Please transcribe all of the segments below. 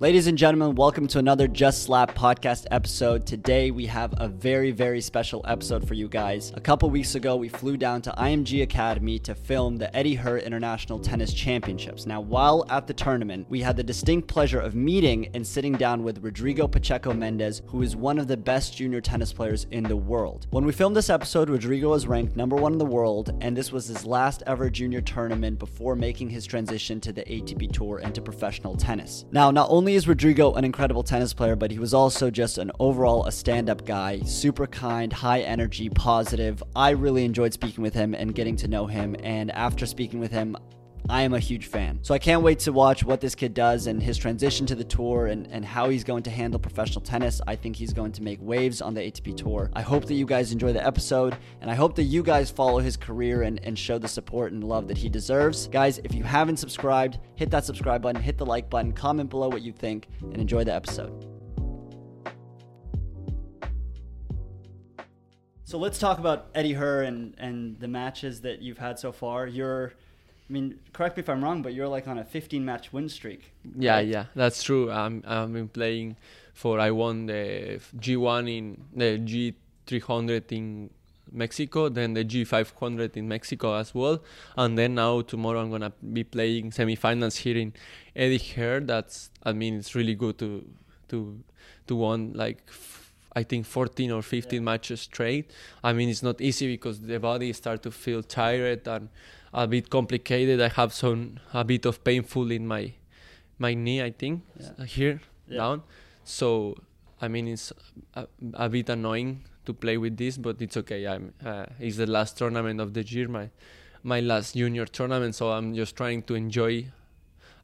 Ladies and gentlemen, welcome to another Just Slap podcast episode. Today we have a very, very special episode for you guys. A couple weeks ago, we flew down to IMG Academy to film the Eddie Herr International Tennis Championships. Now, while at the tournament, we had the distinct pleasure of meeting and sitting down with Rodrigo Pacheco Mendez, who is one of the best junior tennis players in the world. When we filmed this episode, Rodrigo was ranked number one in the world, and this was his last ever junior tournament before making his transition to the ATP Tour and to professional tennis. Now, not only only is Rodrigo an incredible tennis player, but he was also just an overall a stand-up guy, super kind, high energy, positive. I really enjoyed speaking with him and getting to know him, and after speaking with him, I am a huge fan. So I can't wait to watch what this kid does and his transition to the tour and, and how he's going to handle professional tennis. I think he's going to make waves on the ATP tour. I hope that you guys enjoy the episode and I hope that you guys follow his career and, and show the support and love that he deserves. Guys, if you haven't subscribed, hit that subscribe button, hit the like button, comment below what you think, and enjoy the episode. So let's talk about Eddie Herr and, and the matches that you've had so far. You're I mean, correct me if I'm wrong, but you're like on a 15 match win streak. Yeah, right? yeah, that's true. I'm I've been playing for I won the G1 in the G300 in Mexico, then the G500 in Mexico as well, and then now tomorrow I'm gonna be playing semifinals here in Eddie Herr. That's I mean it's really good to to to won like I think 14 or 15 yeah. matches straight. I mean it's not easy because the body start to feel tired and a bit complicated. I have some a bit of painful in my my knee. I think yeah. here yeah. down. So I mean it's a, a, bit annoying to play with this, but it's okay. I'm uh, it's the last tournament of the year, my my last junior tournament. So I'm just trying to enjoy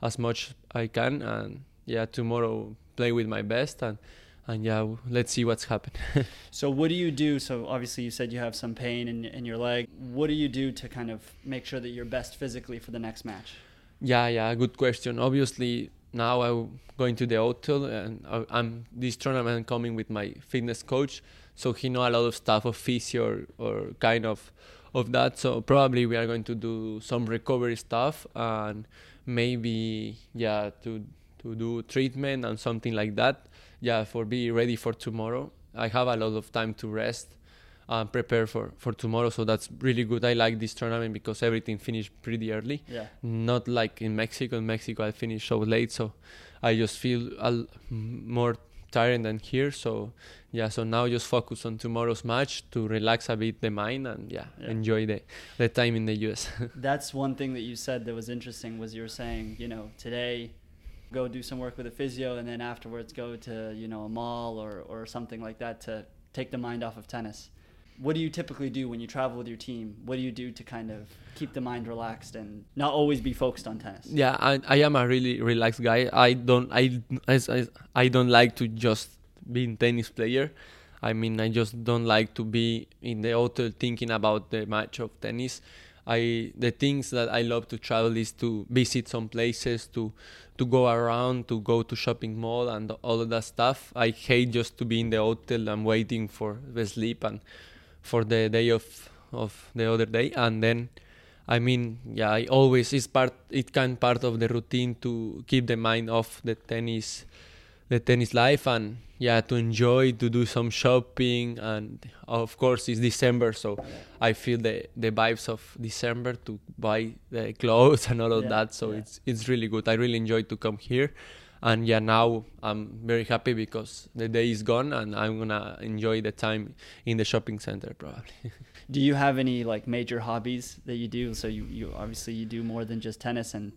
as much I can, and yeah, tomorrow play with my best and and yeah, let's see what's happened. so what do you do? So obviously you said you have some pain in, in your leg. What do you do to kind of make sure that you're best physically for the next match? Yeah, yeah, good question. Obviously now I'm going to the hotel and uh, I'm this tournament coming with my fitness coach, so he know a lot of stuff of physio or, or kind of of that. So probably we are going to do some recovery stuff and maybe yeah to to do treatment and something like that yeah, for be ready for tomorrow. I have a lot of time to rest and prepare for, for tomorrow. So that's really good. I like this tournament because everything finished pretty early. Yeah. Not like in Mexico. In Mexico, I finished so late. So I just feel a, more tired than here. So yeah, so now just focus on tomorrow's match to relax a bit the mind and yeah, yeah. enjoy the, the time in the US. that's one thing that you said that was interesting was you were saying, you know, today go do some work with a physio and then afterwards go to you know a mall or, or something like that to take the mind off of tennis. What do you typically do when you travel with your team? What do you do to kind of keep the mind relaxed and not always be focused on tennis? Yeah i, I am a really relaxed guy. I don't I, I i don't like to just be a tennis player. I mean i just don't like to be in the hotel thinking about the match of tennis I the things that I love to travel is to visit some places, to to go around, to go to shopping mall and all of that stuff. I hate just to be in the hotel and waiting for the sleep and for the day of of the other day and then I mean, yeah, I always it's part it can part of the routine to keep the mind off the tennis the tennis life and yeah to enjoy to do some shopping and of course it's december so i feel the the vibes of december to buy the clothes and all of yeah, that so yeah. it's it's really good. I really enjoy to come here and yeah now i'm very happy because the day is gone and i'm gonna enjoy the time in the shopping center probably. Do you have any like major hobbies that you do? So you, you obviously you do more than just tennis and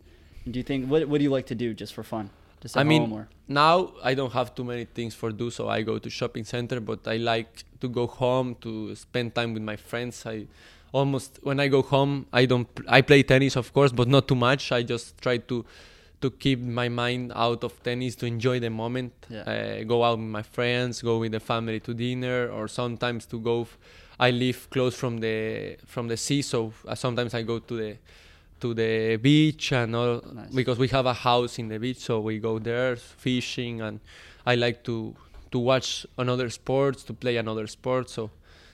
do you think what, what do you like to do just for fun I mean, now I don't have too many things for do, so I go to shopping center. But I like to go home to spend time with my friends. I almost when I go home, I don't. I play tennis, of course, but not too much. I just try to to keep my mind out of tennis to enjoy the moment. Yeah. Uh, go out with my friends, go with the family to dinner, or sometimes to go. F- I live close from the from the sea, so uh, sometimes I go to the to the beach and all nice. because we have a house in the beach so we go there fishing and i like to to watch another sports to play another sport so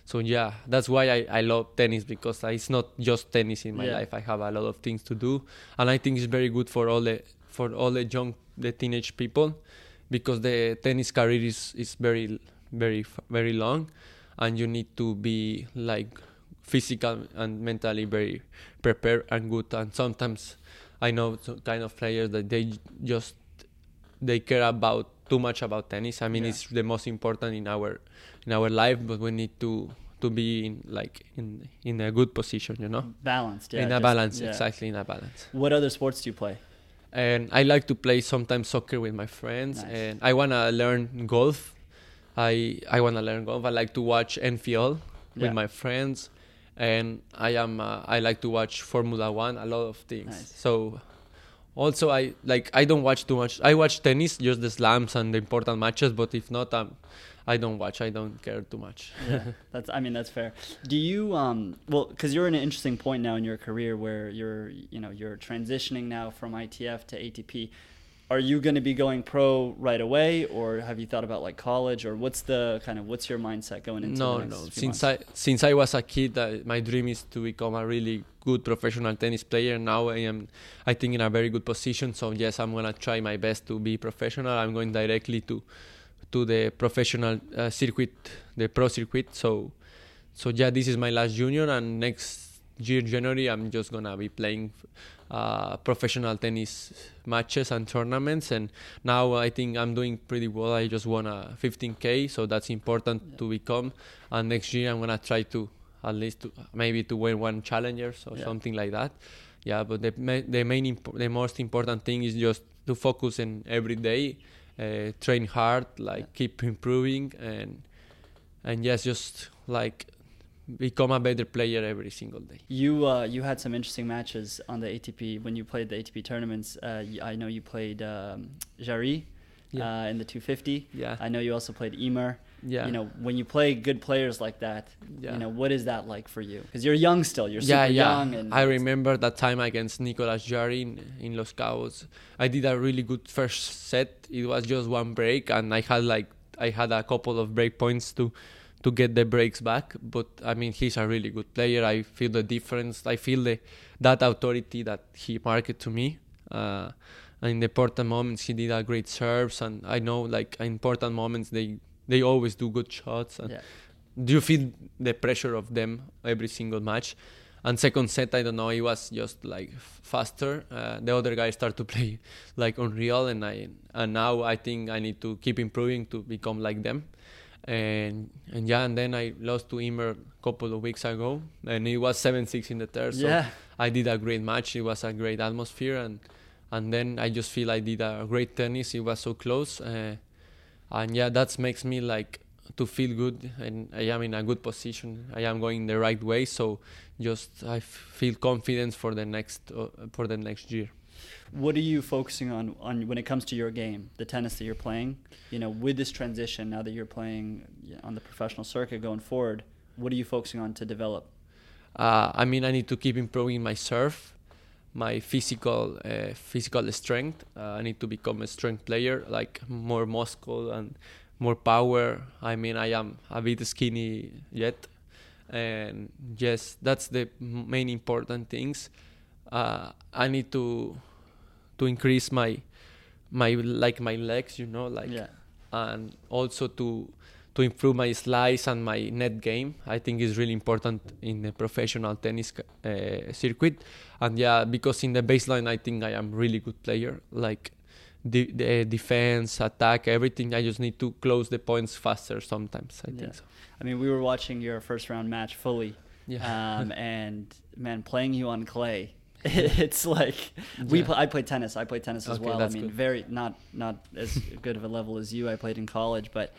so yeah that's why i, I love tennis because it's not just tennis in my yeah. life i have a lot of things to do and i think it's very good for all the for all the young the teenage people because the tennis career is is very very very long and you need to be like physical and mentally very prepared and good and sometimes i know some kind of players that they just they care about too much about tennis i mean Yeah. it's the most important in our in our life but we need to to be in like in in a good position you know Balanced, yeah. in a just- balance yeah. exactly in a balance What other sports do you play? and I like to play sometimes soccer with my friends, Nice. and I wanna learn golf. I I wanna learn golf. I like to watch NFL with my friends, and I am uh, I like to watch Formula One. A lot of things. Nice. So also I like I don't watch too much. I watch tennis, just the slams and the important matches. But if not, um, I don't watch. I don't care too much. yeah, that's. I mean, that's fair. Do you um well because you're in an interesting point now in your career where you're you know you're transitioning now from ITF to ATP. Are you going to be going pro right away, or have you thought about like college, or what's the kind of what's your mindset going into? no no since months? i since i was a kid uh, my dream is to become a really good professional tennis player now i am i think in a very good position so yes i'm gonna try my best to be professional i'm going directly to to the professional uh, circuit the pro circuit so so yeah this is my last junior and next january i'm just gonna be playing uh, professional tennis matches and tournaments and now i think i'm doing pretty well i just won a 15k so that's important Yeah. to become and next year i'm gonna try to at least to maybe to win one challengers or Yeah. something like that yeah but the, the main imp- the most important thing is just to focus in every day uh, train hard like Yeah. keep improving and and yes just like become a better player every single day You uh, you had some interesting matches on the ATP when you played the ATP tournaments. Uh, I know you played um, Jarry Yeah. uh, in the 250. yeah I know you also played Ymer. yeah You know, when you play good players like that, Yeah. you know, what is that like for you? Because you're young still. You're yeah, super yeah. young. And I remember that time against Nicolas Jarry in, in Los Cabos. I did a really good first set. It was just one break, and I had like I had a couple of break points to to get the breaks back. But I mean, he's a really good player. I feel the difference. I feel the that authority that he marked to me. Uh, and in the important moments, he did a great serves, and I know like in important moments they they always do good shots. And Yeah. do you feel the pressure of them every single match? And second set, I don't know, it was just like faster. Uh, the other guys start to play like unreal, and I and now I think I need to keep improving to become like them. And and yeah, and then I lost to Ymer a couple of weeks ago, and it was seven six in the third. So yeah. I did a great match. It was a great atmosphere, and and then I just feel I did a great tennis. It was so close, uh, and yeah, that makes me like to feel good, and I am in a good position. I am going the right way, so just I f- feel confidence for the next uh, for the next year. What are you focusing on on when it comes to your game, the tennis that you're playing? You know, with this transition now that you're playing on the professional circuit going forward, what are you focusing on to develop? Uh, I mean, I need to keep improving my serve, my physical uh, physical strength. Uh, I need to become a strength player, like more muscle and more power. I mean, I am a bit skinny yet, and yes, that's the main important things. Uh, I need to to increase my my like my legs, you know, like yeah. and also to to improve my slice and my net game. I think is really important in the professional tennis uh, circuit. And yeah, because in the baseline, I think I am really good player. Like the, the defense, attack, everything. I just need to close the points faster sometimes. I Yeah. think so. I mean, we were watching your first round match fully, Yeah. um, and man, playing you on clay, it's like we. Yeah. Play, I played tennis. I played tennis as Okay, well. I mean, good. very not not as good of a level as you. I played in college, but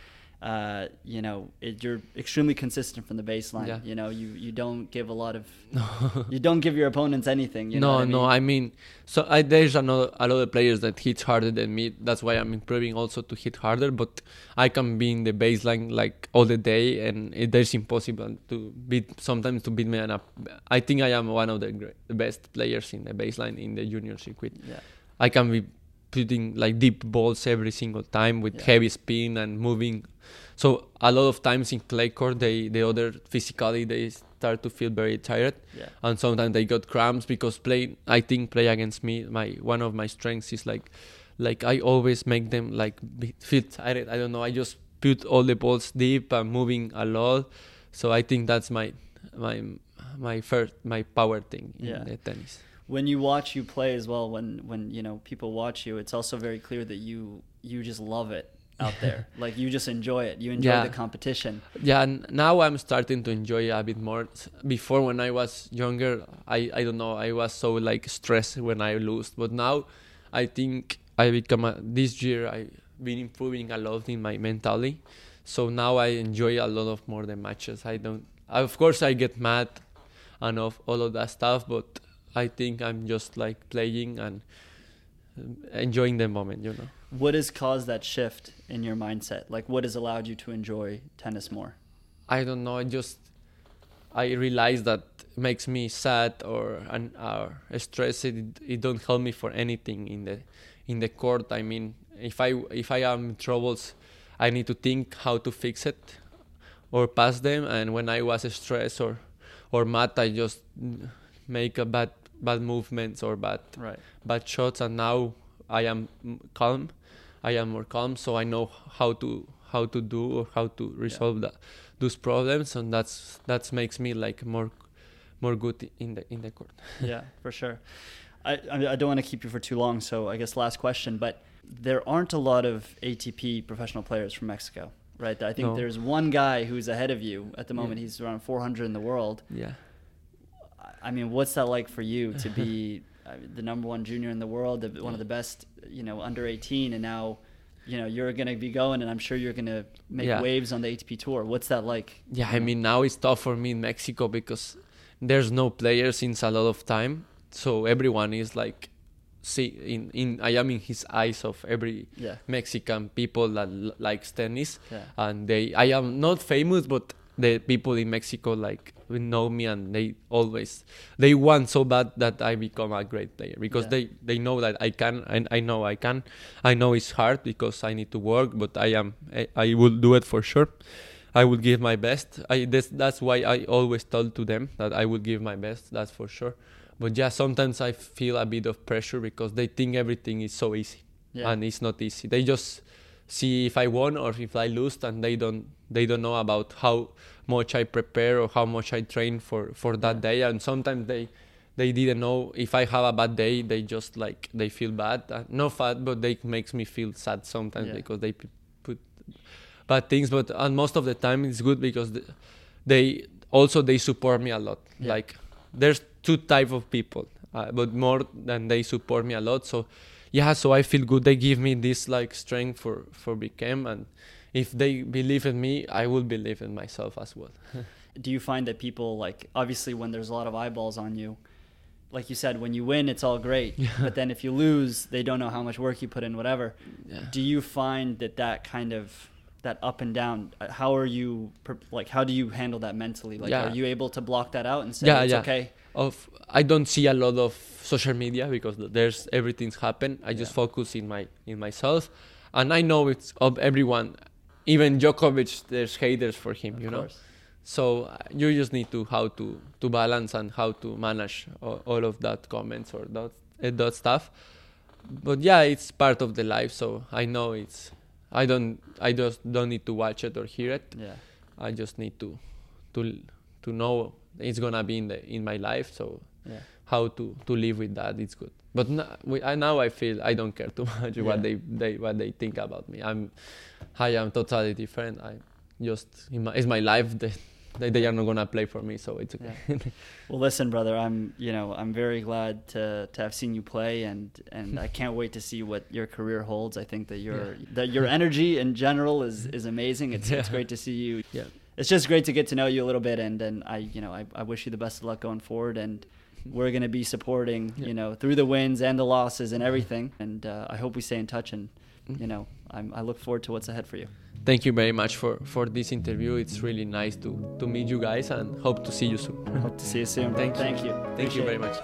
uh, you know, it, you're extremely consistent from the baseline. Yeah. You know, you you don't give a lot of you don't give your opponents anything. You no, what I no. mean? I mean, so I, there's another a lot of players that hit harder than me. That's why I'm improving also to hit harder. But I can be in the baseline like all the day, and it, there's impossible to beat. Sometimes to beat me. And I think I am one of the, great, the best players in the baseline in the junior circuit. yeah. I can be putting like deep balls every single time with Yeah. heavy spin and moving. So a lot of times in clay court, they the other physically they start to feel very tired, Yeah. and sometimes they got cramps because play. I think play against me. My one of my strengths is like, like I always make them like feel tired. I don't know. I just put all the balls deep and moving a lot. So I think that's my my my first my power thing in Yeah. the tennis. When you watch you play as well when when you know people watch you it's also very clear that you you just love it out there like you just enjoy it you enjoy Yeah. the competition Yeah, and now I'm starting to enjoy it a bit more. Before, when I was younger, I, I don't know, I was so like stressed when I lose. But now, I think I become a, this year I've been improving a lot in my mentally. So now I enjoy a lot of more the matches. I don't, of course, I get mad and of all of that stuff, but I think I'm just like playing and um, enjoying the moment, you know. what has caused that shift in your mindset like what has allowed you to enjoy tennis more I don't know. I just I realize that makes me sad or and or stressed. It, it don't help me for anything in the in the court. I mean, if I if I am in troubles, I need to think how to fix it or pass them. And when I was stressed or or mad, I just make a bad bad movements or bad right bad shots. And now I am calm. I am more calm, so I know how to how to do or how to resolve that those problems, and that's that makes me like more more good in the in the court. yeah for sure I, I I don't want to keep you for too long so i guess last question but there aren't a lot of atp professional players from mexico right i think No. there's one guy who's ahead of you at the moment Yeah. he's around 400 in the world Yeah. I- mean, what's that like for you to be uh, the number one junior in the world, the, one of the best, you know, under 18, and now, you know, you're going to be going, and I'm sure you're going to make Yeah. waves on the ATP tour. What's that like? Yeah, I mean now it's tough for me in Mexico because there's no players since a lot of time, so everyone is like, see, in in I am in his eyes of every Yeah, Mexican people that l- likes tennis, yeah, and they I am not famous, but the people in Mexico like know me, and they always they want so bad that I become a great player because Yeah. they they know that I can, and I know I can. I know it's hard because I need to work, but I am I, I will do it for sure. I will give my best. I that's, that's why I always told to them that I will give my best. That's for sure. But yeah, sometimes I feel a bit of pressure because they think everything is so easy yeah, and it's not easy. They just see if I won or if I lost, and they don't they don't know about how much I prepare or how much I train for for that day. And sometimes they they didn't know if I have a bad day. They just like they feel bad, uh, not bad, but they makes me feel sad sometimes Yeah. because they p- put bad things. But and most of the time it's good because th- they also they support me a lot. Yeah. Like there's two type of people, uh, but more than they support me a lot. So yeah, so I feel good. They give me this like strength for for become, and if they believe in me, I will believe in myself as well. Do you find that people like obviously when there's a lot of eyeballs on you, like you said, when you win, it's all great, Yeah. but then if you lose, they don't know how much work you put in, whatever. Yeah. Do you find that that kind of that up and down? uh, How are you like? How do you handle that mentally? Like, Yeah. are you able to block that out and say Yeah, it's yeah. okay? Of I don't see a lot of social media because there's everything's happen. I just Yeah. focus in my in myself, and I know it's of everyone. Even Djokovic, there's haters for him, Of you know. So uh, you just need to how to to balance and how to manage all, all of that comments or that uh, that stuff. But yeah, it's part of the life. So I know it's. I don't. I just don't need to watch it or hear it. Yeah. I just need to to to know it's gonna be in the in my life. So Yeah. how to to live with that it's good. But now, we, I, now I feel I don't care too much Yeah. what they, they what they think about me. I'm I am totally different. I just in my, it's my life. They, they they are not gonna play for me, so it's okay. Well, listen, brother. I'm you know I'm very glad to to have seen you play, and and I can't wait to see what your career holds. I think that your that your energy in general is is amazing. It's it's great to see you. Yeah. It's just great to get to know you a little bit, and and I you know I, I wish you the best of luck going forward, and we're gonna be supporting Yeah. you know through the wins and the losses and everything, and uh, I hope we stay in touch, and you know I'm, I look forward to what's ahead for you. Thank you very much for for this interview. It's really nice to to meet you guys and hope to see you soon. Hope to see you soon. bro. Thank you. Thank you. Thank you very much.